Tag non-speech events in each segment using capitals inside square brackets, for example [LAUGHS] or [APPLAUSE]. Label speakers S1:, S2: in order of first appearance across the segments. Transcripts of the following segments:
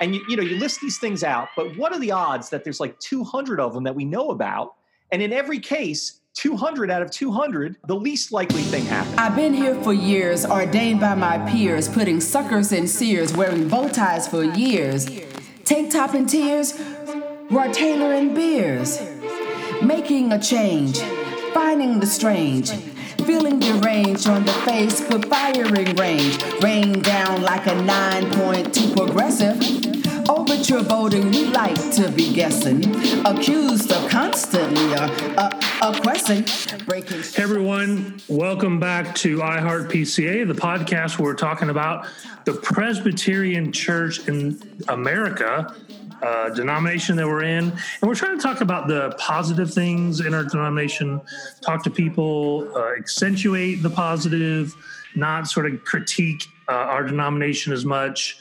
S1: And you, you know, you list these things out, but what are the odds that there's like 200 of them that we know about? And in every case, 200 out of 200, the least likely thing happens.
S2: I've been here for years, ordained by my peers, putting suckers in sears, wearing bow ties for years. Tank top and tears, Roy Taylor and beers. Making a change, finding the strange, feeling deranged on the face, but firing range. Rain down like a 9.2 progressive. Overture voting, we like to be guessing. Accused of constantly uh, uh, uh, question. Breaking.
S3: Hey everyone, welcome back to iHeart PCA, the podcast where we're talking about the Presbyterian Church in America, uh, denomination that we're in, and we're trying to talk about the positive things in our denomination, talk to people, uh, accentuate the positive, not sort of critique uh, our denomination as much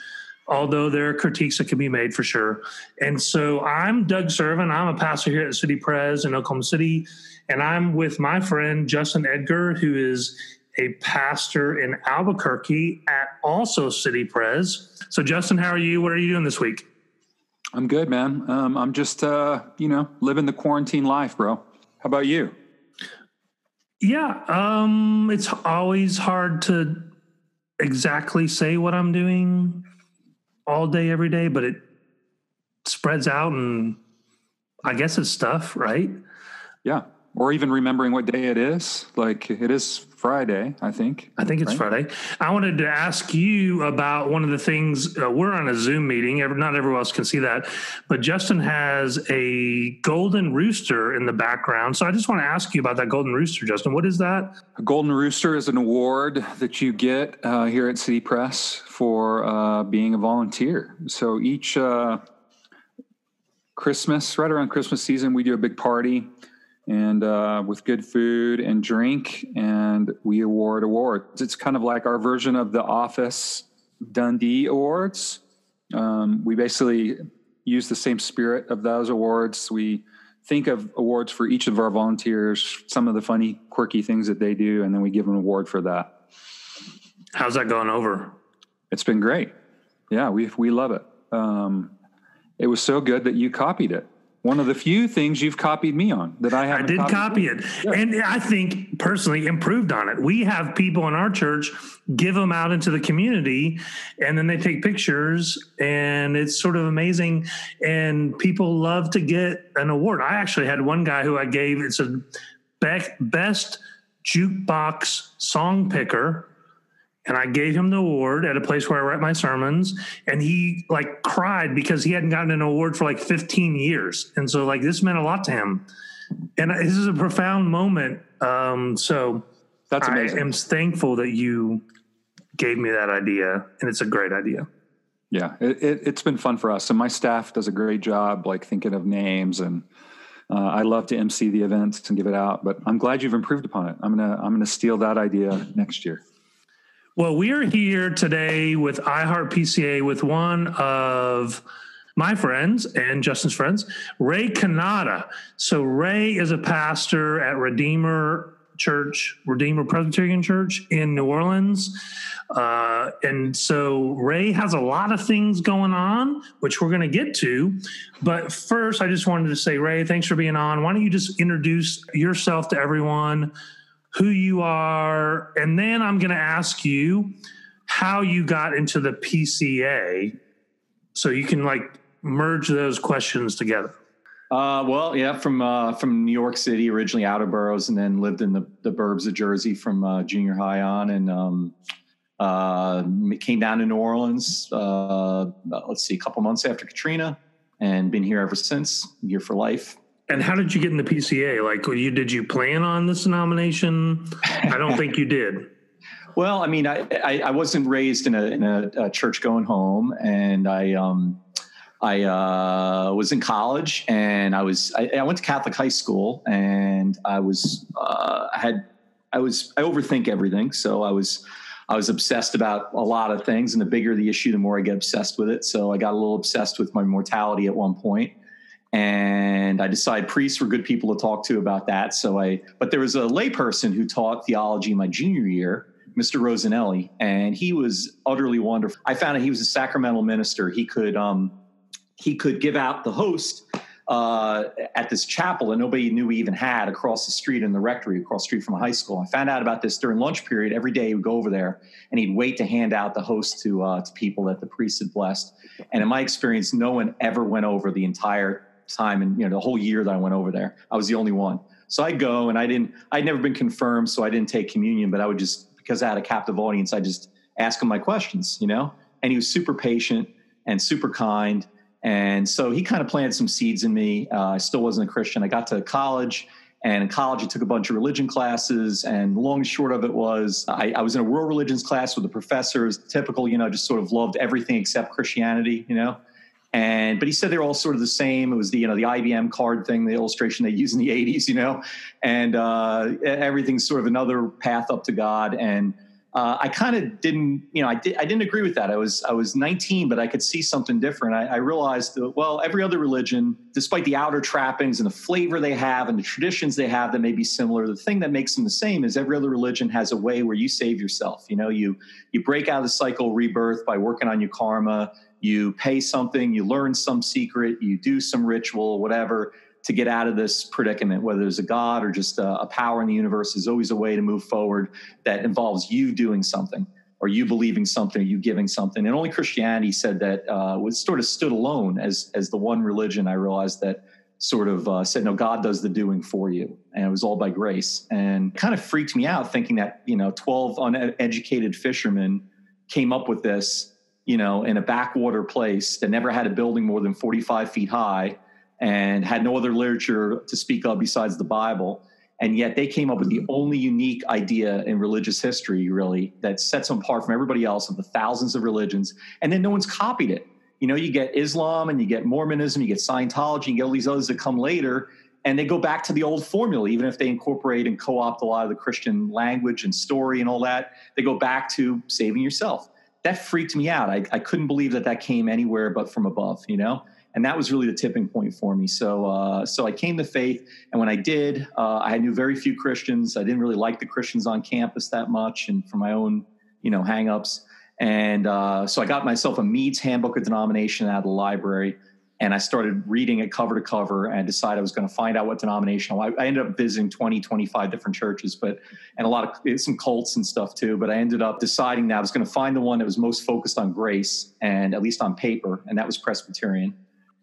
S3: although there are critiques that can be made for sure. And so I'm Doug Serven. I'm a pastor here at City Pres in Oklahoma City, and I'm with my friend Justin Edgar, who is a pastor in Albuquerque at also City Pres. So, Justin, how are you? What are you doing this week?
S4: I'm good, man. Um, I'm just, uh, you know, living the quarantine life, bro. How about you?
S3: Yeah, um, it's always hard to exactly say what I'm doing all day, every day, but it spreads out and I guess it's stuff, right?
S4: Yeah. Or even remembering what day it is. Like it is Friday, I think.
S3: I think it's right? Friday. I wanted to ask you about one of the things. Uh, we're on a Zoom meeting. Not everyone else can see that, but Justin has a golden rooster in the background. So I just want to ask you about that golden rooster, Justin. What is that?
S4: A golden rooster is an award that you get uh, here at City Pres for uh, being a volunteer. So each uh, Christmas, right around Christmas season, we do a big party and uh, with good food and drink, and we award awards. It's kind of like our version of the Office Dundie Awards. Um, we basically use the same spirit of those awards. We think of awards for each of our volunteers, some of the funny, quirky things that they do, and then we give them an award for that.
S3: How's that going over?
S4: It's been great. Yeah, we we love it. Um, it was so good that you copied it one of the few things you've copied me on that I have.
S3: I did copy it, yeah. and I think personally improved on it. We have people in our church give them out into the community, and then they take pictures, and it's sort of amazing. And people love to get an award. I actually had one guy who I gave it's a best jukebox song picker and I gave him the award at a place where I write my sermons, and he like cried because he hadn't gotten an award for like 15 years, and so like this meant a lot to him, and this is a profound moment. Um, so
S4: that's amazing.
S3: I am thankful that you gave me that idea, and it's a great idea.
S4: Yeah, it, it, has been fun for us, and my staff does a great job, like thinking of names and. Uh, I love to MC the events and give it out, but I'm glad you've improved upon it. I'm gonna I'm gonna steal that idea next year.
S3: Well, we are here today with iHeartPCA with one of my friends and Justin's friends, Ray Cannata. So, Ray is a pastor at Redeemer Church, Redeemer Presbyterian Church in New Orleans. Uh, and so, Ray has a lot of things going on, which we're going to get to. But first, I just wanted to say, Ray, thanks for being on. Why don't you just introduce yourself to everyone? Who you are, and then I'm going to ask you how you got into the PCA so you can like merge those questions together.
S1: Uh, well, yeah, from uh, from New York City, originally out of boroughs, and then lived in the, the burbs of Jersey from uh, junior high on, and um, uh, came down to New Orleans. Uh, let's see, a couple months after Katrina, and been here ever since. Here for life.
S3: And how did you get in the PCA? Like, you did you plan on this nomination? I don't think you did. [LAUGHS]
S1: Well, I mean, I, I, I wasn't raised in a, in a, a church going home, and I um, I uh, was in college, and I was I, I, went to Catholic high school, and I was uh, I had I was I overthink everything, so I was I was obsessed about a lot of things, and the bigger the issue, the more I get obsessed with it. So I got a little obsessed with my mortality at one point and I decided priests were good people to talk to about that. So I, but there was a layperson who taught theology my junior year Mr. Rosanelli, and he was utterly wonderful. I found out he was a sacramental minister. He could um, he could give out the host uh, at this chapel that nobody knew we even had across the street in the rectory, across the street from a high school. I found out about this during lunch period. Every day he would go over there and he'd wait to hand out the host to uh, to people that the priest had blessed. And in my experience, no one ever went over the entire time and you know the whole year that I went over there. I was the only one. So I'd go and I didn't. I'd never been confirmed, so I didn't take communion. But I would just because I had a captive audience, I just ask him my questions, you know. And he was super patient and super kind and so he kind of planted some seeds in me. Uh, I still wasn't a Christian. I got to college, and in college, I took a bunch of religion classes. And long and short of it was, I, I was in a world religions class with the professors, typical, you know, just sort of loved everything except Christianity, you know. And but he said they're all sort of the same. It was the you know the IBM card thing, the illustration they used in the '80s, you know, and uh, everything's sort of another path up to God. And uh, I kind of didn't, you know, I, I didn't agree with that. I was I was 19, but I could see something different. I, I realized that well, every other religion, despite the outer trappings and the flavor they have and the traditions they have that may be similar, the thing that makes them the same is every other religion has a way where you save yourself. You know, you you break out of the cycle rebirth by working on your karma. You pay something, you learn some secret, you do some ritual, whatever to get out of this predicament, whether there's a God or just a, a power in the universe, is always a way to move forward that involves you doing something or you believing something or you giving something. And only Christianity said that uh, was sort of stood alone as as the one religion. I realized that sort of uh, said, no, God does the doing for you, and it was all by grace. And kind of freaked me out thinking that you know twelve uneducated fishermen came up with this, you know, in a backwater place that never had a building more than forty five feet high and had no other literature to speak of besides the Bible. And yet they came up with the only unique idea in religious history, really, that sets them apart from everybody else of the thousands of religions. And then no one's copied it. You know, you get Islam and you get Mormonism, you get Scientology, you get all these others that come later, and they go back to the old formula, even if they incorporate and co opt a lot of the Christian language and story and all that. They go back to saving yourself. That freaked me out. I, I couldn't believe that that came anywhere but from above, you know? and that was really the tipping point for me. So, uh, so I came to faith, and when I did, uh, I knew very few Christians. I didn't really like the Christians on campus that much, and for my own, you know, hangups. And uh, so I got myself a Mead's Handbook of Denomination out of the library, and I started reading it cover to cover and decided I was going to find out what denomination. I, I ended up visiting 20, 25 different churches, but and a lot of some cults and stuff too. But I ended up deciding that I was going to find the one that was most focused on grace and at least on paper, and that was Presbyterian.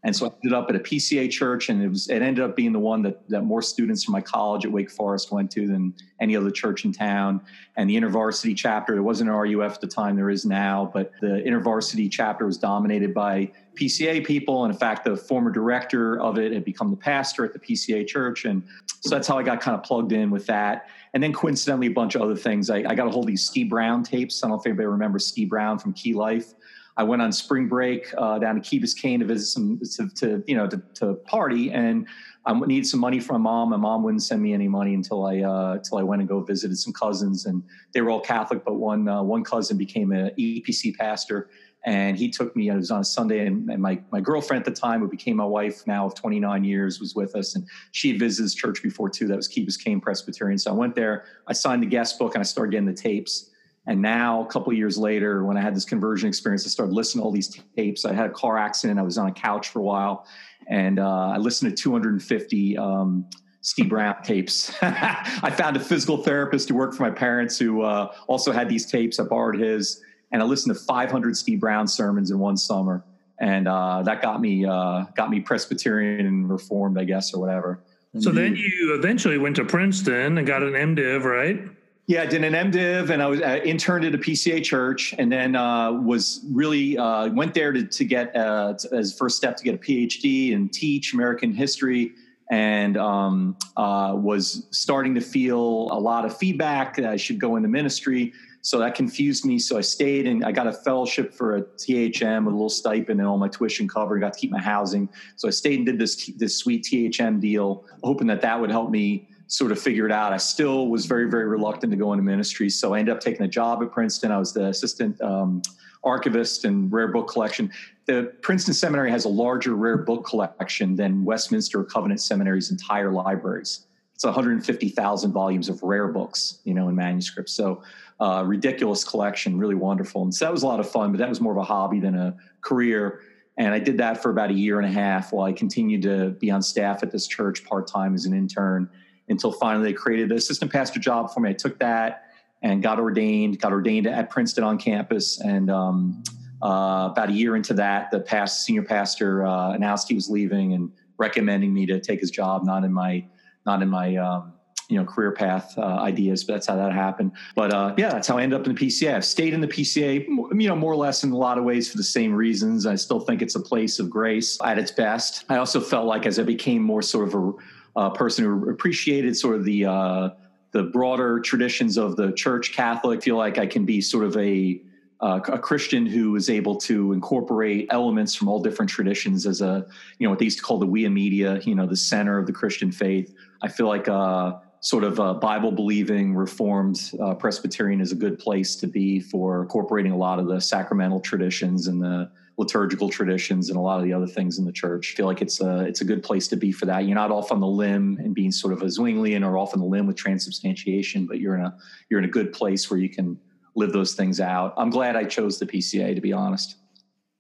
S1: And so I ended up at a PCA church, and it was it ended up being the one that that more students from my college at Wake Forest went to than any other church in town. And the InterVarsity chapter, there wasn't an RUF at the time, there is now, but the InterVarsity chapter was dominated by PCA people. And in fact, the former director of it had become the pastor at the PCA church, and so that's how I got kind of plugged in with that. And then coincidentally, a bunch of other things. I, I got a hold of these Steve Brown tapes. I don't know if anybody remembers Steve Brown from Key Life I went on spring break uh, down to Key Biscayne to visit some to, to you know to, to, party, and I needed some money from my mom. My mom wouldn't send me any money until I uh, until I went and go visited some cousins, and they were all Catholic, but one uh, one cousin became an EPC pastor, and he took me. It was on a Sunday, and, and, my my girlfriend at the time, who became my wife now of 29 years, was with us, and she had visited this church before too. That was Key Biscayne Presbyterian. So I went there. I signed the guest book, and I started getting the tapes and now, a couple years later, when I had this conversion experience, I started listening to all these tapes. I had a car accident. I was on a couch for a while, and uh, I listened to 250 um, Steve Brown tapes. [LAUGHS] I found a physical therapist who worked for my parents who uh, also had these tapes. I borrowed his, and I listened to 500 Steve Brown sermons in one summer, and uh, that got me uh, got me Presbyterian and Reformed, I guess, or whatever.
S3: So then you eventually went to Princeton and got an MDiv, right?
S1: Yeah, I did an MDiv and I was uh, interned at a PCA church and then uh, was really uh, went there to, to get uh, as first step to get a PhD and teach American history and um, uh, was starting to feel a lot of feedback that I should go into ministry. So that confused me. So I stayed and I got a fellowship for a THM, with a little stipend and all my tuition covered. Got to keep my housing. So I stayed and did this this sweet THM deal, hoping that that would help me sort of figure it out. I still was very, very reluctant to go into ministry. So I ended up taking a job at Princeton. I was the assistant um, archivist and rare book collection. The Princeton Seminary has a larger rare book collection than Westminster Covenant Seminary's entire libraries. it's 150,000 volumes of rare books, you know, in manuscripts. So uh, ridiculous collection, really wonderful. And so that was a lot of fun, but that was more of a hobby than a career. And I did that for about a year and a half while I continued to be on staff at this church part time as an intern until finally they created an assistant pastor job for me. I took that and got ordained, got ordained at Princeton on campus. And um, uh, about a year into that, the past senior pastor uh, announced he was leaving and recommending me to take his job, not in my not in my um, you know career path uh, ideas, but that's how that happened. But uh, yeah, that's how I ended up in the PCA. I've stayed in the PCA, you know, more or less in a lot of ways for the same reasons. I still think it's a place of grace at its best. I also felt like as I became more sort of a, a person who appreciated sort of the uh, the broader traditions of the church Catholic, feel like I can be sort of a uh, a Christian who is able to incorporate elements from all different traditions as a, you know, what they used to call the via media, you know, the center of the Christian faith. I feel like a sort of a Bible believing Reformed uh, Presbyterian is a good place to be for incorporating a lot of the sacramental traditions and the liturgical traditions and a lot of the other things in the church. I feel like it's a it's a good place to be for that. You're not off on the limb and being sort of a Zwinglian or off on the limb with transubstantiation, but you're in a you're in a good place where you can live those things out. I'm glad I chose the PCA to be honest,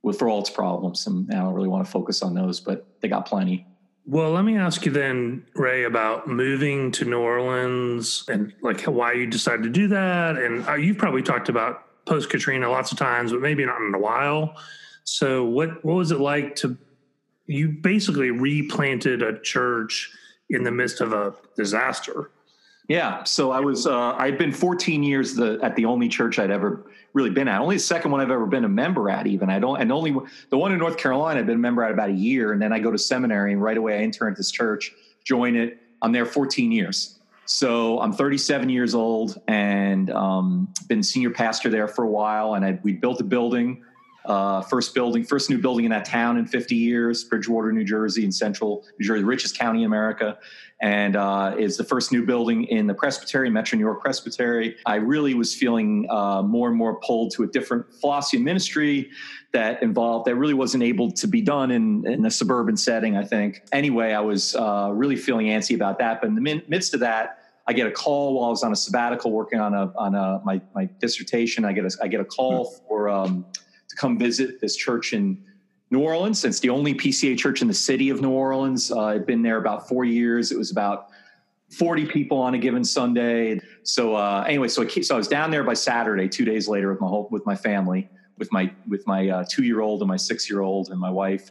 S1: with for all its problems, and I don't really want to focus on those, but they got plenty.
S3: Well, let me ask you then, Ray, about moving to New Orleans and like why you decided to do that. And uh, you've probably talked about post Katrina lots of times, but maybe not in a while. So, what what was it like to? You basically replanted a church in the midst of a disaster.
S1: Yeah. So I was, uh, I'd been 14 years the, at the only church I'd ever really been at. Only the second one I've ever been a member at, even. I don't, and only the one in North Carolina, I've been a member at about a year. And then I go to seminary and right away I intern at this church, join it. I'm there 14 years. So I'm 37 years old and um, been senior pastor there for a while. And I, we built a building uh, first building, first new building in that town in 50 years, Bridgewater, New Jersey, in central New Jersey, the richest county in America, and uh, is the first new building in the Presbytery, Metro New York Presbytery. I really was feeling uh, more and more pulled to a different philosophy of ministry that involved that really wasn't able to be done in, in a suburban setting. I think. Anyway, I was uh, really feeling antsy about that, but in the midst of that. I get a call while I was on a sabbatical working on a on a my, my dissertation. I get a I get a call hmm. for um, come visit this church in New Orleans. It's the only PCA church in the city of New Orleans. Uh, I've been there about four years. It was about 40 people on a given Sunday. So uh, anyway, so I, so I was down there by Saturday, two days later with my whole, with my family, with my with my uh, two year old and my six year old and my wife,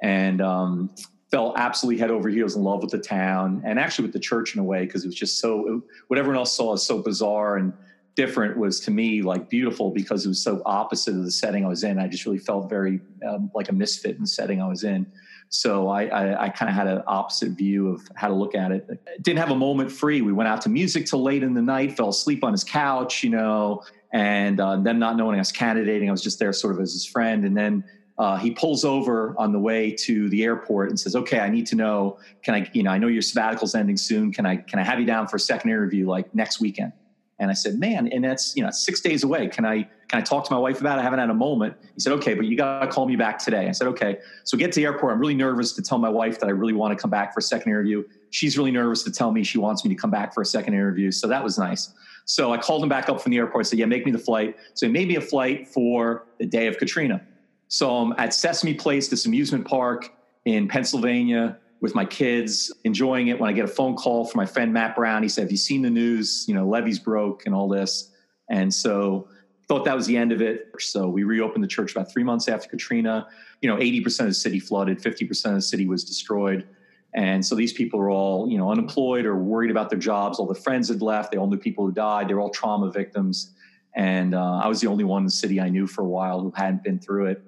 S1: and um, fell absolutely head over heels in love with the town and actually with the church in a way because it was just so what everyone else saw is so bizarre and different was to me like beautiful because it was so opposite of the setting I was in. I just really felt very um, like a misfit in the setting I was in. So I, I, I kind of had an opposite view of how to look at it. Didn't have a moment free. We went out to music till late in the night, fell asleep on his couch, you know, and uh, then not knowing I was candidating, I was just there sort of as his friend. And then uh, he pulls over on the way to the airport and says, "Okay, I need to know. Can I, you know, I know your sabbatical's ending soon. Can I, can I have you down for a second interview like next weekend?" And I said, man, and that's, you know, six days away. Can I, can I talk to my wife about it? I haven't had a moment. He said, okay, but you got to call me back today. I said, okay. So get to the airport. I'm really nervous to tell my wife that I really want to come back for a second interview. She's really nervous to tell me she wants me to come back for a second interview. So that was nice. So I called him back up from the airport. I said, yeah, make me the flight. So he made me a flight for the day of Katrina. So I'm at Sesame Place, this amusement park in Pennsylvania with my kids, enjoying it. When I get a phone call from my friend Matt Brown, he said, Have you seen the news? You know, levees broke and all this. And so thought that was the end of it. So we reopened the church about three months after Katrina. You know, 80% of the city flooded, 50% of the city was destroyed. And so these people were all, you know, unemployed or worried about their jobs. All their friends had left. They all knew people who died. They were all trauma victims. And uh, I was the only one in the city I knew for a while who hadn't been through it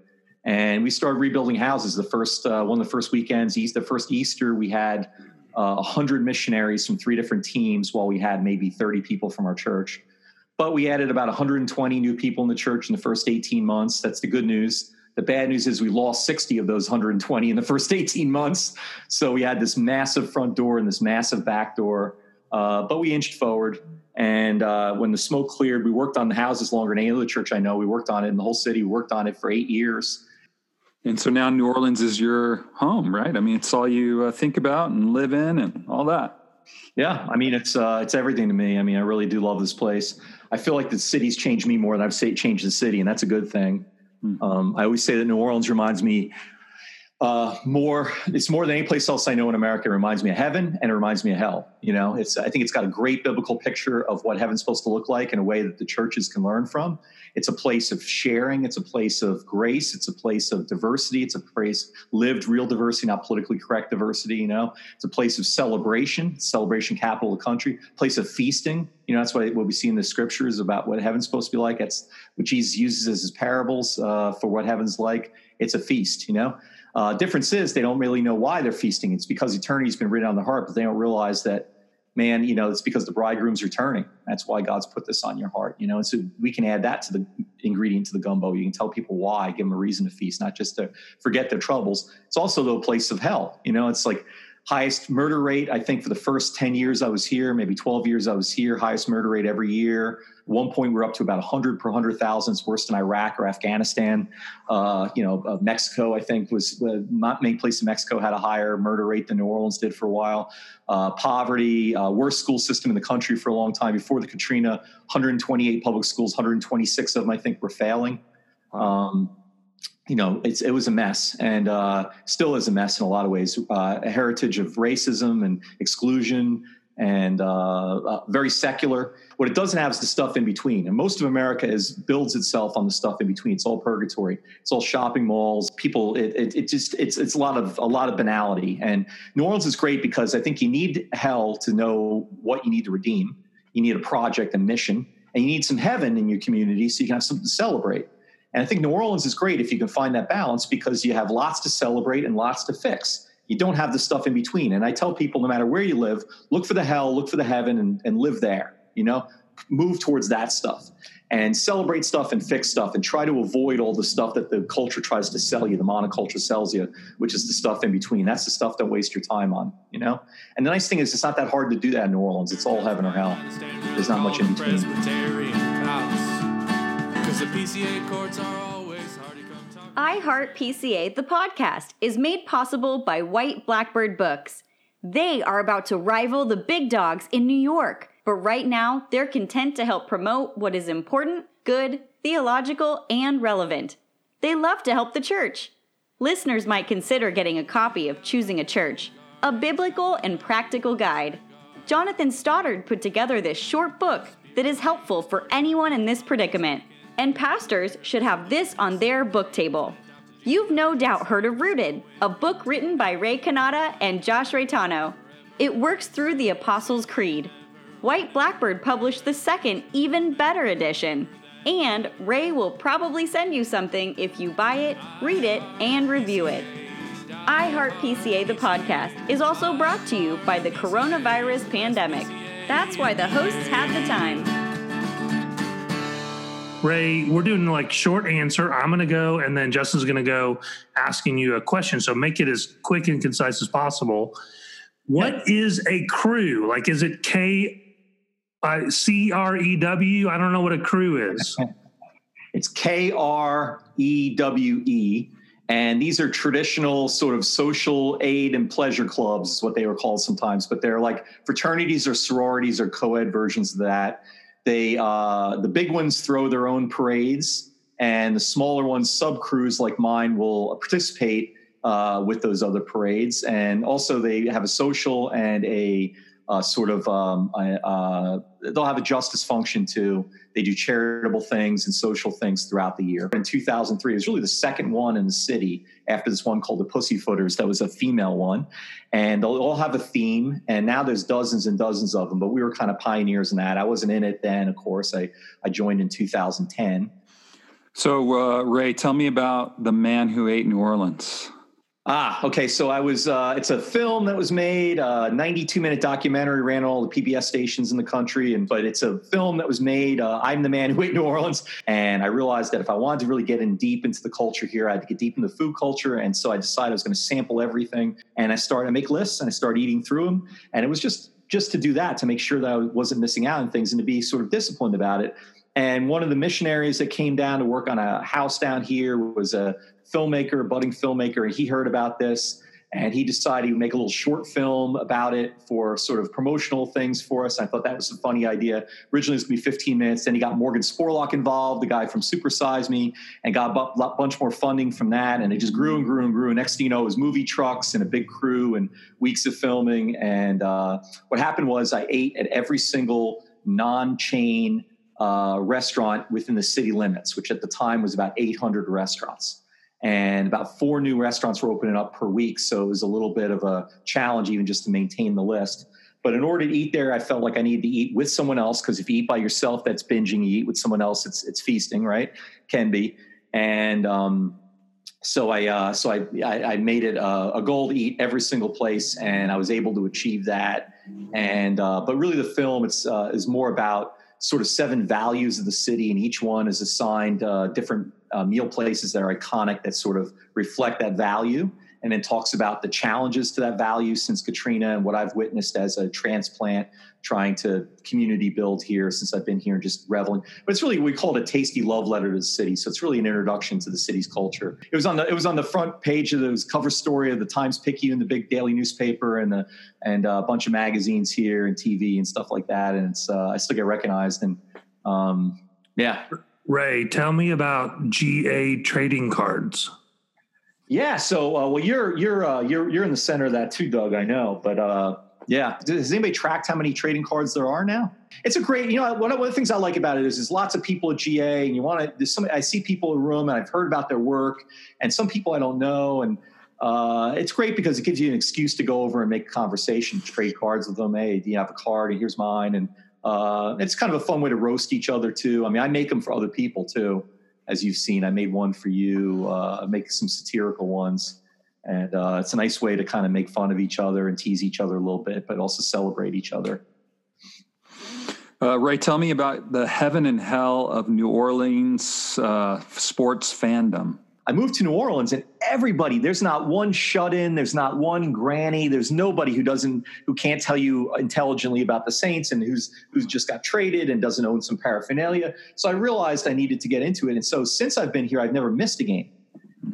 S1: and we started rebuilding houses. The first uh, one of the first weekends, the first Easter, we had uh, 100 missionaries from three different teams, while we had maybe 30 people from our church. But we added about 120 new people in the church in the first 18 months. That's the good news. The bad news is we lost 60 of those 120 in the first 18 months. So we had this massive front door and this massive back door. Uh, but we inched forward. And uh, when the smoke cleared, we worked on the houses longer than any other church I know. We worked on it in the whole city. We worked on it for eight years.
S4: And so now New Orleans is your home, right? I mean, it's all you uh, think about and live in and all that.
S1: Yeah, I mean it's uh, it's everything to me. I mean, I really do love this place. I feel like the city's changed me more than I've say, changed the city, and that's a good thing. Hmm. Um, I always say that New Orleans reminds me uh, more. It's more than any place else I know in America. It reminds me of heaven, and it reminds me of hell. You know, it's I think it's got a great biblical picture of what heaven's supposed to look like in a way that the churches can learn from. It's a place of sharing. It's a place of grace. It's a place of diversity. It's a place lived real diversity, not politically correct diversity. You know, it's a place of celebration, celebration capital of the country, place of feasting. You know, that's what, what we see in the scriptures about what heaven's supposed to be like. That's what Jesus uses as his parables uh, for what heaven's like. It's a feast, you know. Uh, difference is they don't really know why they're feasting. It's because eternity's been written on the heart, but they don't realize that man, you know, it's because the bridegroom's returning. That's why God's put this on your heart, you know. And so we can add that to the ingredient to the gumbo. You can tell people why, give them a reason to feast, not just to forget their troubles. It's also the place of hell, you know. It's like highest murder rate i think for the first 10 years i was here maybe 12 years i was here highest murder rate every year. At one point we are up to about 100 per 100000 it's worse than iraq or afghanistan. Uh, you know uh, mexico i think was uh, not many places in mexico had a higher murder rate than new orleans did for a while. Uh, poverty uh, worst school system in the country for a long time. Before the katrina 128 public schools 126 of them i think were failing. Um, you know, it was a mess and uh, still is a mess in a lot of ways. Uh, a heritage of racism and exclusion and uh, uh, very secular. What it doesn't have is the stuff in between. And most of America is builds itself on the stuff in between. It's all purgatory. It's all shopping malls. People. It, it, it just it's it's a lot of a lot of banality. And New Orleans is great because I think you need hell to know what you need to redeem. You need a project a mission, and you need some heaven in your community so you can have something to celebrate. And I think New Orleans is great if you can find that balance because you have lots to celebrate and lots to fix. You don't have the stuff in between. And I tell people no matter where you live, look for the hell, look for the heaven, and, and live there. You know, move towards that stuff and celebrate stuff and fix stuff and try to avoid all the stuff that the culture tries to sell you, the monoculture sells you, which is the stuff in between. That's the stuff don't waste your time on, you know? And the nice thing is it's not that hard to do that in New Orleans. It's all heaven or hell. There's not much in between. PCA
S5: are always hard to come talk. I Heart PCA, the podcast, is made possible by White Blackbird Books. They are about to rival the big dogs in New York, but right now they're content to help promote what is important, good, theological, and relevant. They love to help the church. Listeners might consider getting a copy of Choosing a Church, a biblical and practical guide. Jonathan Stoddard put together this short book that is helpful for anyone in this predicament and pastors should have this on their book table. You've no doubt heard of Rooted, a book written by Ray Cannata and Josh Reitano. It works through the Apostles' Creed. White Blackbird published the second, even better edition. And Ray will probably send you something if you buy it, read it, and review it. I Heart PCA, the podcast, is also brought to you by the coronavirus pandemic. That's why the hosts have the time.
S3: Ray, we're doing like short answer. I'm going to go, and then Justin's going to go asking you a question. So make it as quick and concise as possible. What is a crew? Like, is it K uh, C R E W? I don't know what a crew is. [LAUGHS]
S1: it's K R E W E. And these are traditional sort of social aid and pleasure clubs, is what they were called sometimes, but they're like fraternities or sororities or co ed versions of that they uh, the big ones throw their own parades, and the smaller ones, sub crews like mine, will participate uh, with those other parades. And also, they have a social and a uh, sort of um, uh, they'll have a justice function too. They do charitable things and social things throughout the year. In 2003, it was really the second one in the city after this one called the Pussyfooters. That was a female one, and they'll all have a theme. And now there's dozens and dozens of them. But we were kind of pioneers in that. I wasn't in it then, of course. I I joined in 2010.
S4: So uh, Ray, tell me about the man who ate New Orleans.
S1: Ah, okay. So I was. Uh, it's a film that was made, a uh, 92 minute documentary, ran all the PBS stations in the country, and but it's a film that was made. Uh, I'm the man who ate New Orleans, and I realized that if I wanted to really get in deep into the culture here, I had to get deep into the food culture, and so I decided I was going to sample everything, and I started to make lists, and I started eating through them, and it was just just to do that to make sure that I wasn't missing out on things and to be sort of disciplined about it. And one of the missionaries that came down to work on a house down here was a filmmaker, a budding filmmaker, and he heard about this and he decided he would make a little short film about it for sort of promotional things for us. I thought that was a funny idea. Originally, it was going to be 15 minutes. Then he got Morgan Spurlock involved, the guy from Supersize Me, and got a bunch more funding from that. And it just grew and grew and grew. And next thing you know, it was movie trucks and a big crew and weeks of filming. And uh, what happened was I ate at every single non-chain uh, restaurant within the city limits, which at the time was about 800 restaurants and about four new restaurants were opening up per week. So it was a little bit of a challenge, even just to maintain the list. But in order to eat there, I felt like I needed to eat with someone else because if you eat by yourself, that's binging. You eat with someone else, it's it's feasting, right? Can be. And um, so I uh, so I, I, I made it a, a, goal to eat every single place, and I was able to achieve that. And uh, but really, the film it's uh, is more about sort of seven values of the city, and each one is assigned uh, different uh, meal places that are iconic that sort of reflect that value and then talks about the challenges to that value since Katrina and what I've witnessed as a transplant trying to community build here since I've been here and just reveling. But it's really we call it a tasty love letter to the city. So it's really an introduction to the city's culture. It was on the it was on the front page of the cover story of the Times Picayune, the big daily newspaper, and the and a bunch of magazines here and TV and stuff like that. And it's uh, I still get recognized and um, yeah.
S3: Ray, tell me about GA trading cards.
S1: Yeah. So, uh, well, you're you're uh, you're you're in the center of that too, Doug. I know, but uh, yeah. Has anybody tracked how many trading cards there are now? It's a great. You know, one of, one of the things I like about it is there's lots of people at GA, and you want to. There's some. I see people in the room, and I've heard about their work, and some people I don't know, and uh, it's great because it gives you an excuse to go over and make a conversation, trade cards with them. Hey, do you have a card? Here's mine, and uh, it's kind of a fun way to roast each other too. I mean, I make them for other people too, as you've seen. I made one for you. Uh, make some satirical ones, and uh, it's a nice way to kind of make fun of each other and tease each other a little bit, but also celebrate each other.
S4: Uh, Ray, tell me about the heaven and hell of New Orleans uh, sports fandom.
S1: I moved to New Orleans and everybody, there's not one shut in, there's not one granny, there's nobody who doesn't who can't tell you intelligently about the Saints and who's who's just got traded and doesn't own some paraphernalia. So I realized I needed to get into it. And so since I've been here, I've never missed a game.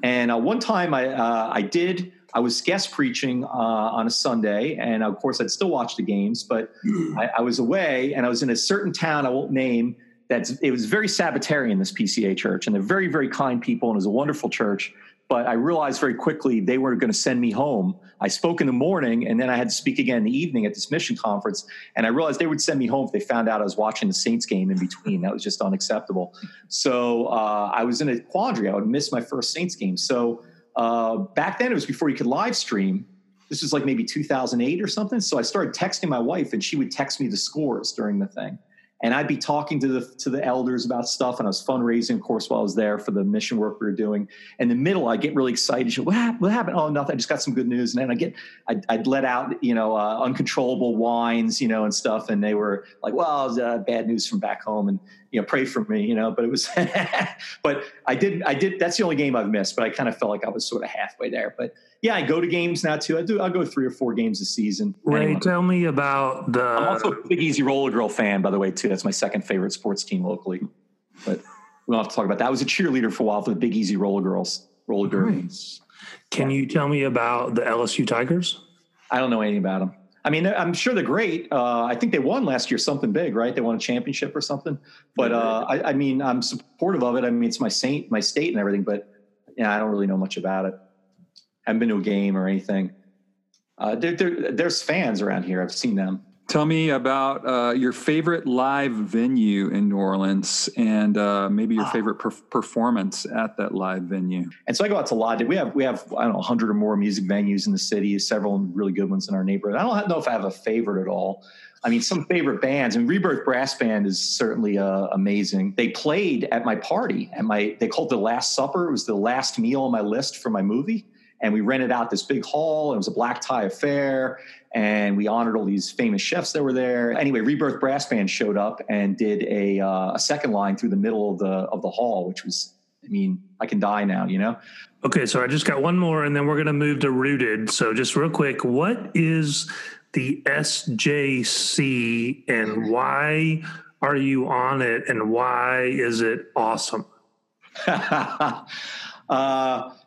S1: And uh, one time I uh, I did I was guest preaching uh, on a Sunday, and of course I'd still watch the games, but [CLEARS THROAT] I, I was away and I was in a certain town I won't name that's it was very Sabbatarian this PCA church, and they're very very kind people, and it was a wonderful church. But I realized very quickly they were going to send me home. I spoke in the morning, and then I had to speak again in the evening at this mission conference. And I realized they would send me home if they found out I was watching the Saints game in between. That was just unacceptable. So uh, I was in a quandary. I would miss my first Saints game. So uh, back then, it was before you could live stream. This was like maybe 2008 or something. So I started texting my wife, and she would text me the scores during the thing and I'd be talking to the to the elders about stuff, and I was fundraising, of course, while I was there for the mission work we were doing. In the middle, I get really excited. What happened? What happened? Oh, nothing. I just got some good news, and then I get I'd, I'd let out you know uh, uncontrollable whines, you know, and stuff, and they were like, "Well, was, uh, bad news from back home," and you know, pray for me, you know. But it was, [LAUGHS] but I did, I did. That's the only game I've missed, but I kind of felt like I was sort of halfway there, but yeah, I go to games now too. I do. I'll go three or four games a season.
S3: Ray, anyway. tell me about the.
S1: I'm also a Big Easy Roller Girl fan, by the way, too. That's my second favorite sports team locally. But we'll have to talk about that. I was a cheerleader for a while for the Big Easy Roller Girls, roller girls.
S3: Can you tell me about the LSU Tigers?
S1: I don't know anything about them. I mean, I'm sure they're great. Uh, I think they won last year something big, right? They won a championship or something. But uh, I, I, mean, I'm supportive of it. I mean, it's my saint, my state, and everything. But yeah, I don't really know much about it haven't been to a game or anything. Uh, there, there, there's fans around here. I've seen them.
S4: Tell me about uh, your favorite live venue in New Orleans and uh, maybe your ah. favorite per- performance at that live venue.
S1: And so I go out to a lot. We have we have I don't know 100 or more music venues in the city. Several really good ones in our neighborhood. I don't know if I have a favorite at all. I mean, some favorite bands, and Rebirth Brass Band is certainly uh, amazing. They played at my party, at my they called it the Last Supper. It was the last meal on my list for my movie and we rented out this big hall. It was a black tie affair, and we honored all these famous chefs that were there. Anyway, Rebirth Brass Band showed up and did a, uh, a second line through the middle of the of the hall, which was, I mean, I can die now, you know.
S3: Okay, so I just got one more, and then we're going to move to Rooted. So just real quick, what is the SJC, and why are you on it, and why is it awesome? [LAUGHS]
S1: uh,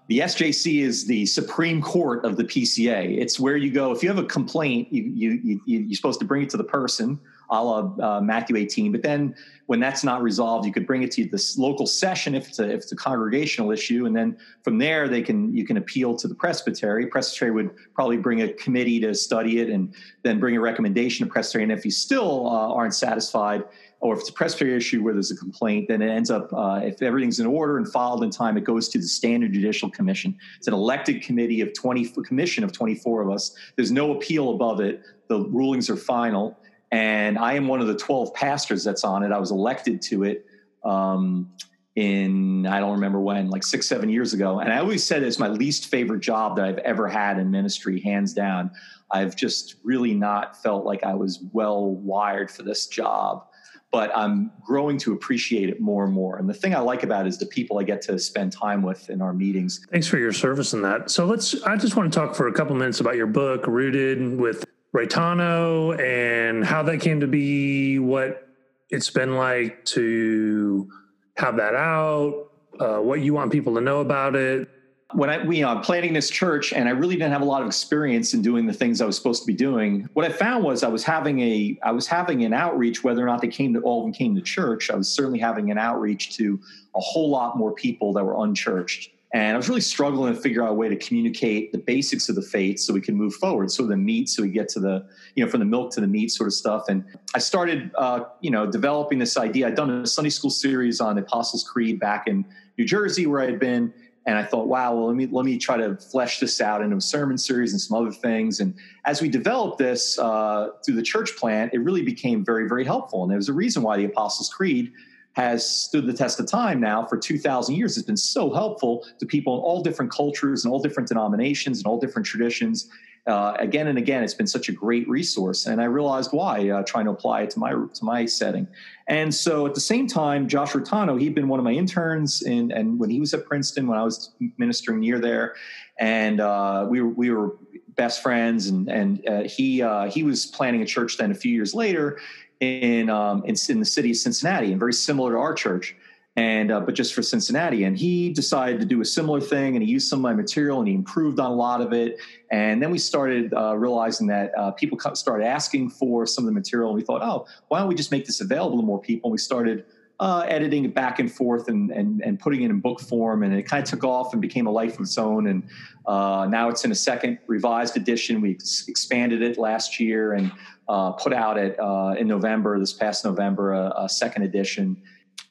S1: the SJC is the Supreme Court of the PCA. It's where you go if you have a complaint, you you, you you're supposed to bring it to the person, a la uh, Matthew 18. But then when that's not resolved, you could bring it to this local session if it's a if it's a congregational issue, and then from there they can you can appeal to the presbytery. Presbytery would probably bring a committee to study it and then bring a recommendation to presbytery. And if you still uh, aren't satisfied, or if it's a press presbytery issue where there's a complaint, then it ends up, uh, if everything's in order and filed in time, it goes to the Standing Judicial Commission. It's an elected committee of 20, commission of 24 of us. There's no appeal above it. The rulings are final. And I am one of the 12 pastors that's on it. I was elected to it um, in, I don't remember when, like six, seven years ago. And I always said it's my least favorite job that I've ever had in ministry, hands down. I've just really not felt like I was well wired for this job but I'm growing to appreciate it more and more. And the thing I like about it is the people I get to spend time with in our meetings.
S3: Thanks for your service in that. So let's, I just want to talk for a couple minutes about your book, Rooted with Reitano, and how that came to be, what it's been like to have that out, uh, what you want people to know about it
S1: when I we uh, planning this church, and I really didn't have a lot of experience in doing the things I was supposed to be doing. What I found was I was having a I was having an outreach, whether or not they came to all of them came to church. I was certainly having an outreach to a whole lot more people that were unchurched. And I was really struggling to figure out a way to communicate the basics of the faith so we can move forward. So the meat, so we get to the, you know, from the milk to the meat sort of stuff. And I started, uh, you know, developing this idea. I'd done a Sunday school series on the Apostles' Creed back in New Jersey, where I had been and I thought, wow, well, let me let me try to flesh this out into a sermon series and some other things. And as we developed this uh, through the church plant, it really became very, very helpful. And there's a reason why the Apostles' Creed has stood the test of time now for 2,000 years. It's been so helpful to people in all different cultures and all different denominations and all different traditions uh, again and again, it's been such a great resource, and I realized why uh, trying to apply it to my to my setting. And so, at the same time, Josh Reitano, he'd been one of my interns, in, and when he was at Princeton, when I was ministering near there, and uh, we were we were best friends, and and uh, he uh, he was planning a church then a few years later in um, in, in the city of Cincinnati, and very similar to our church and uh, but just for Cincinnati. And he decided to do a similar thing, and he used some of my material, and he improved on a lot of it. And then we started uh, realizing that uh, people started asking for some of the material, and we thought, oh, why don't we just make this available to more people? And we started. Uh, editing it back and forth and, and and putting it in book form, and it kind of took off and became a life of its own. And uh, now it's in a second revised edition. We ex- expanded it last year and uh, put out it in November, this past November, a, a second edition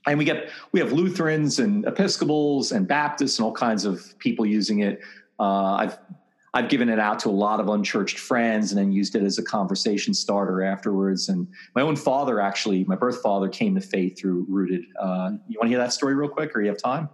S1: and we get we have Lutherans and Episcopals and Baptists and all kinds of people using it. Uh, I've I've given it out to a lot of unchurched friends and then used it as a conversation starter afterwards. And my own father, actually, my birth father, came to faith through Rooted. Uh, you want to hear that story real quick, or you have time?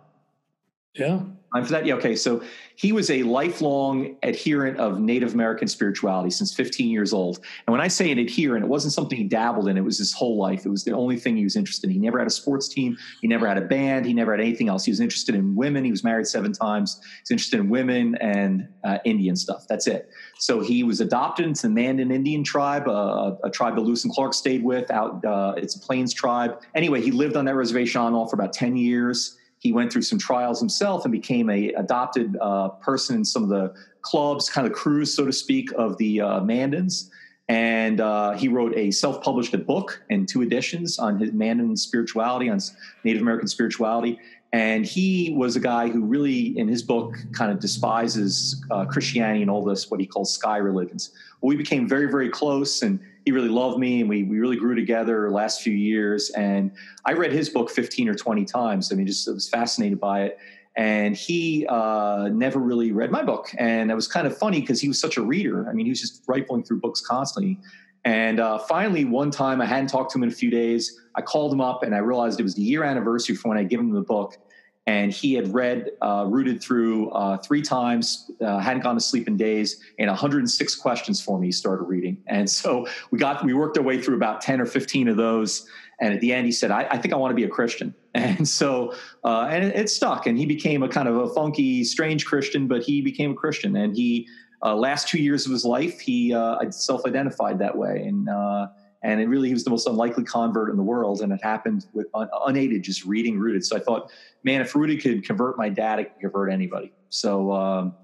S3: Yeah.
S1: Time for that? Yeah. Okay. So he was a lifelong adherent of Native American spirituality since 15 years old. And when I say an adherent, it wasn't something he dabbled in. It was his whole life. It was the only thing he was interested in. He never had a sports team. He never had a band. He never had anything else. He was interested in women. He was married seven times. He's interested in women and uh, Indian stuff. That's it. So he was adopted into the Mandan Indian tribe, uh, a tribe that Lewis and Clark stayed with. Out, uh, it's a Plains tribe. Anyway, he lived on that reservation on all for about 10 years he went through some trials himself and became a adopted uh, person in some of the clubs, kind of crews, so to speak, of the uh, Mandans. And uh, he wrote a self-published book and two editions on his Mandan spirituality, on Native American spirituality. And he was a guy who really, in his book, kind of despises uh, Christianity and all this, what he calls sky religions. Well, we became very, very close, and he really loved me and we, we really grew together last few years. And I read his book 15 or 20 times. I mean, just I was fascinated by it. And he uh, never really read my book. And it was kind of funny because he was such a reader. I mean, he was just rifling through books constantly. And uh, finally, one time I hadn't talked to him in a few days. I called him up and I realized it was the year anniversary from when I gave him the book and he had read uh, rooted through uh, three times uh, hadn't gone to sleep in days and 106 questions for me he started reading. And so we got we worked our way through about 10 or 15 of those. And at the end he said i, I think i want to be a christian. [LAUGHS] And so uh, and it, it, stuck. And he became a kind of a funky strange christian but he became a christian. And he uh, last two years of his life he uh, self-identified that way. And and it really he was the most unlikely convert in the world, and it happened with un, unaided, just reading Rooted. So I thought, man, if Rooted could convert my dad, it could convert anybody. So um,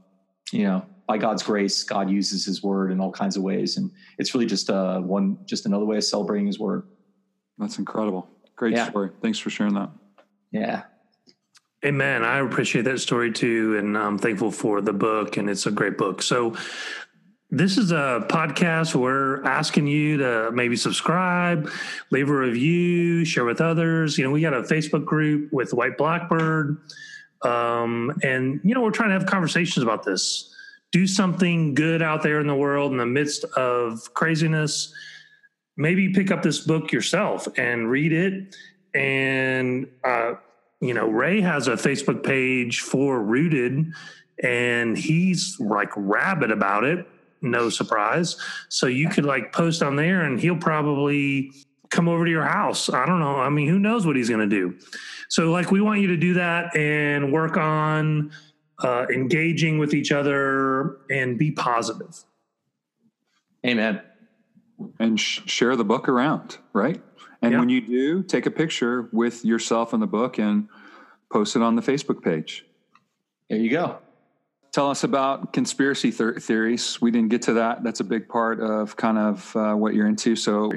S1: you know, by God's grace, God uses His Word in all kinds of ways, and it's really just uh, one, just another way of celebrating His Word.
S4: That's incredible. Great yeah. story. Thanks for sharing that.
S1: Yeah.
S3: Amen. I appreciate that story too, and I'm thankful for the book, and it's a great book. So, this is a podcast. We're asking you to maybe subscribe, leave a review, share with others. You know, we got a Facebook group with White Blackbird. Um, and, you know, we're trying to have conversations about this. Do something good out there in the world in the midst of craziness. Maybe pick up this book yourself and read it. And, uh, you know, Ray has a Facebook page for Rooted, and he's like rabid about it no surprise. So you could like post on there and he'll probably come over to your house. I don't know. I mean, who knows what he's going to do? So, like, we want you to do that and work on uh, engaging with each other and be positive.
S1: Amen.
S4: And sh- share the book around, right? And yeah. when you do, take a picture with yourself in the book and post it on the Facebook page.
S1: There you go.
S4: Tell us about conspiracy th- theories. We didn't get to that. That's a big part of kind of uh, what you're into. So,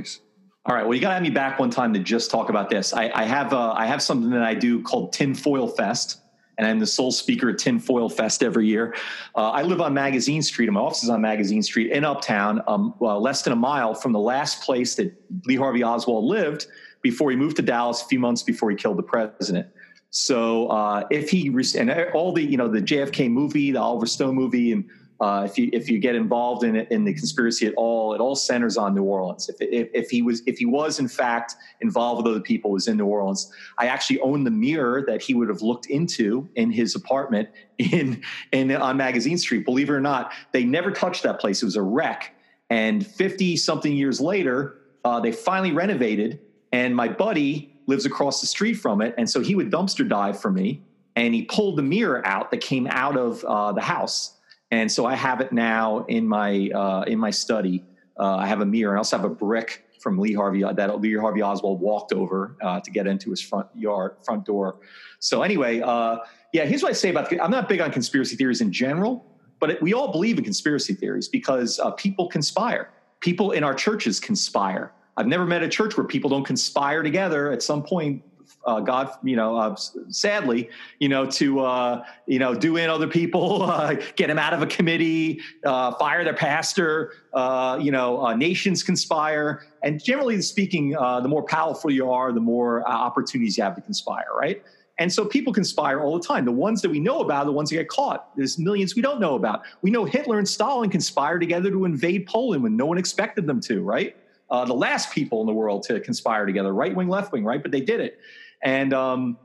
S1: all right. Well, you got to have me back one time to just talk about this. I, I have uh, I have something that I do called Tinfoil Fest, and I'm the sole speaker at Tinfoil Fest every year. Uh, I live on Magazine Street, and my office is on Magazine Street in Uptown, um, less than a mile from the last place that Lee Harvey Oswald lived before he moved to Dallas a few months before he killed the president. So uh, if he and all the you know the JFK movie, the Oliver Stone movie, and uh, if you if you get involved in it in the conspiracy at all, it all centers on New Orleans. If, if, if he was if he was in fact involved with other people, was in New Orleans. I actually own the mirror that he would have looked into in his apartment in in on Magazine Street. Believe it or not, they never touched that place. It was a wreck. And fifty something years later, uh, they finally renovated. And my buddy lives across the street from it. And so he would dumpster dive for me and he pulled the mirror out that came out of uh, the house. And so I have it now in my, uh, in my study. Uh, I have a mirror. And I also have a brick from Lee Harvey that Lee Harvey Oswald walked over uh, to get into his front yard, front door. So anyway, uh, yeah, here's what I say about, I'm not big on conspiracy theories in general, but it, we all believe in conspiracy theories because uh, people conspire. People in our churches conspire. I've never met a church where people don't conspire together at some point. Uh, God, you know, uh, sadly, you know, to uh, you know, do in other people, [LAUGHS] uh, get them out of a committee, uh, fire their pastor. Uh, you know, nations conspire, and generally speaking, the more powerful you are, the more opportunities you have to conspire, right? And so people conspire all the time. The ones that we know about, the ones that get caught. There's millions we don't know about. We know Hitler and Stalin conspired together to invade Poland when no one expected them to, right? Uh, the last people in the world to conspire together, right wing, left wing, right? But they did it. And um,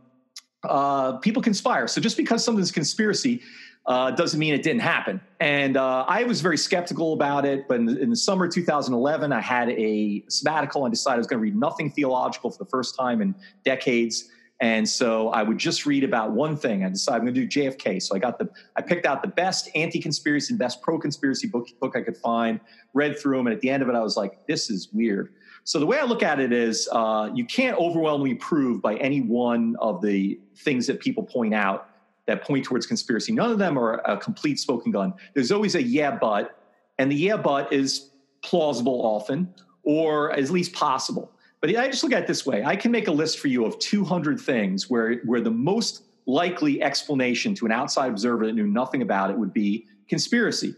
S1: uh, people conspire. So just because something's conspiracy uh, doesn't mean it didn't happen. And uh, I was very skeptical about it. But in the, in the summer 2011, I had a sabbatical and decided I was going to read nothing theological for the first time in decades. And so I would just read about one thing. I decided I'm going to do JFK. So I got the, I picked out the best anti-conspiracy and best pro-conspiracy book, book I could find, read through them. And at the end of it, I was like, this is weird. So the way I look at it is uh, you can't overwhelmingly prove by any one of the things that people point out that point towards conspiracy. None of them are a complete smoking gun. There's always a yeah, but, and the yeah, but is plausible often, or at least possible. But I just look at it this way I can make a list for you of 200 things where, where the most likely explanation to an outside observer that knew nothing about it would be conspiracy.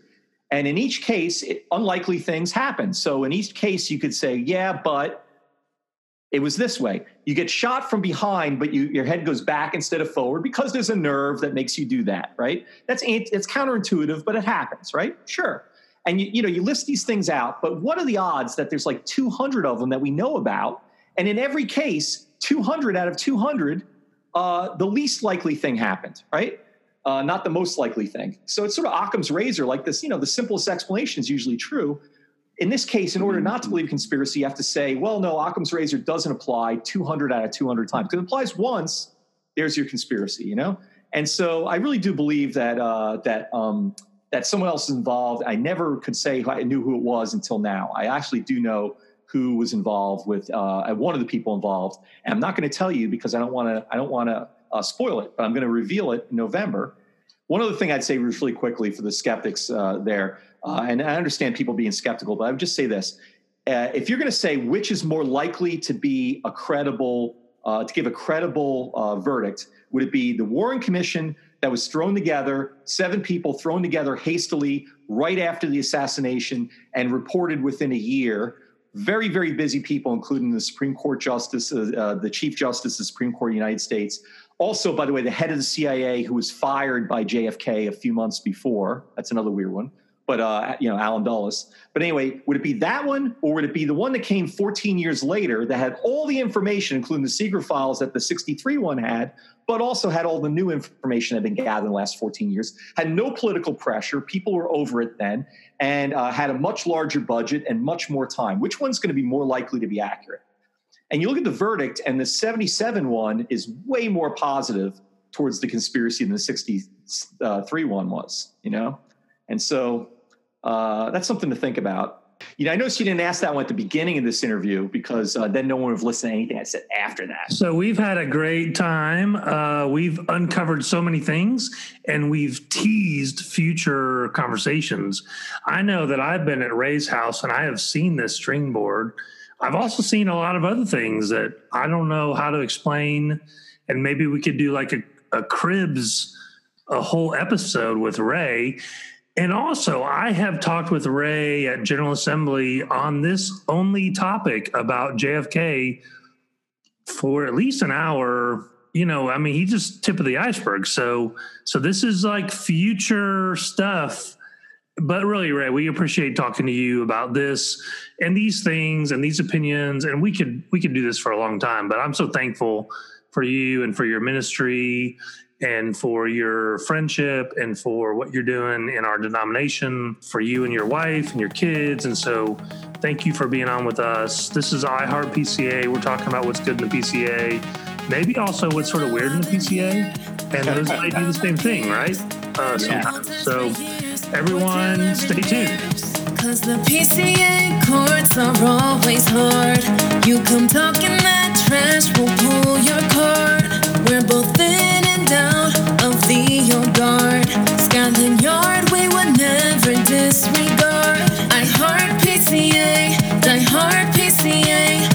S1: And in each case, it, unlikely things happen. So in each case, you could say, yeah, but it was this way. You get shot from behind, but you, your head goes back instead of forward because there's a nerve that makes you do that, right? That's it's counterintuitive, but it happens, right? Sure and you, you know you list these things out but what are the odds that there's like 200 of them that we know about and in every case 200 out of 200 uh, the least likely thing happened right? Uh, not the most likely thing. So it's sort of occam's razor like this you know the simplest explanation is usually true. In this case in order not to believe conspiracy you have to say well no occam's razor doesn't apply 200 out of 200 times. Because it applies once there's your conspiracy you know? And so i really do believe that uh, that um, that someone else is involved. I never could say I knew who it was until now. I actually do know who was involved with uh, one of the people involved. And I'm not going to tell you because I don't want to. I don't want to uh, spoil it, but I'm going to reveal it in November. One other thing I'd say really quickly for the skeptics uh, there, uh, and I understand people being skeptical, but I would just say this: uh, if you're going to say which is more likely to be a credible, uh, to give a credible verdict, would it be the Warren Commission that was thrown together, seven people thrown together hastily right after the assassination and reported within a year. Very, very busy people, including the Supreme Court Justice, uh, uh, the Chief Justice of the Supreme Court of the United States. Also, by the way, the head of the CIA, who was fired by JFK a few months before. That's another weird one but uh, you know Allen Dulles. But anyway, would it be that one, or would it be the one that came 14 years later that had all the information, including the secret files that the 63 one had, but also had all the new information that had been gathered in the last 14 years? Had no political pressure. People were over it then, and uh, had a much larger budget and much more time. Which one's going to be more likely to be accurate? And you look at the verdict, and the 77 one is way more positive towards the conspiracy than the 63 one was. You know. And so uh, that's something to think about. You know, I noticed you didn't ask that one at the beginning of this interview because uh, then no one would have listened to anything I said after that.
S3: So we've had a great time. Uh, we've uncovered so many things and we've teased future conversations. I know that I've been at Ray's house and I have seen this string board. I've also seen a lot of other things that I don't know how to explain. And maybe we could do like a, a cribs, a whole episode with Ray and also, I have talked with Ray at General Assembly on this only topic about JFK for at least an hour. You know, I mean, he's just tip of the iceberg. So, so this is like future stuff. But really, Ray, we appreciate talking to you about this and these things and these opinions. And we could we could do this for a long time. But I'm so thankful for you and for your ministry and for your friendship and for what you're doing in our denomination for you and your wife and your kids. And so, thank you for being on with us. This is iHeartPCA. We're talking about what's good in the PCA, maybe also what's sort of weird in the PCA. And those might do the same thing, right? Uh, sometimes. Yeah. So, everyone, stay tuned. Cause the PCA courts are always hard. You come talking
S2: that trash, we'll pull your card. We're both in out of the old guard. Yard, we would never disregard. I heart PCA,
S6: die
S2: hard PCA.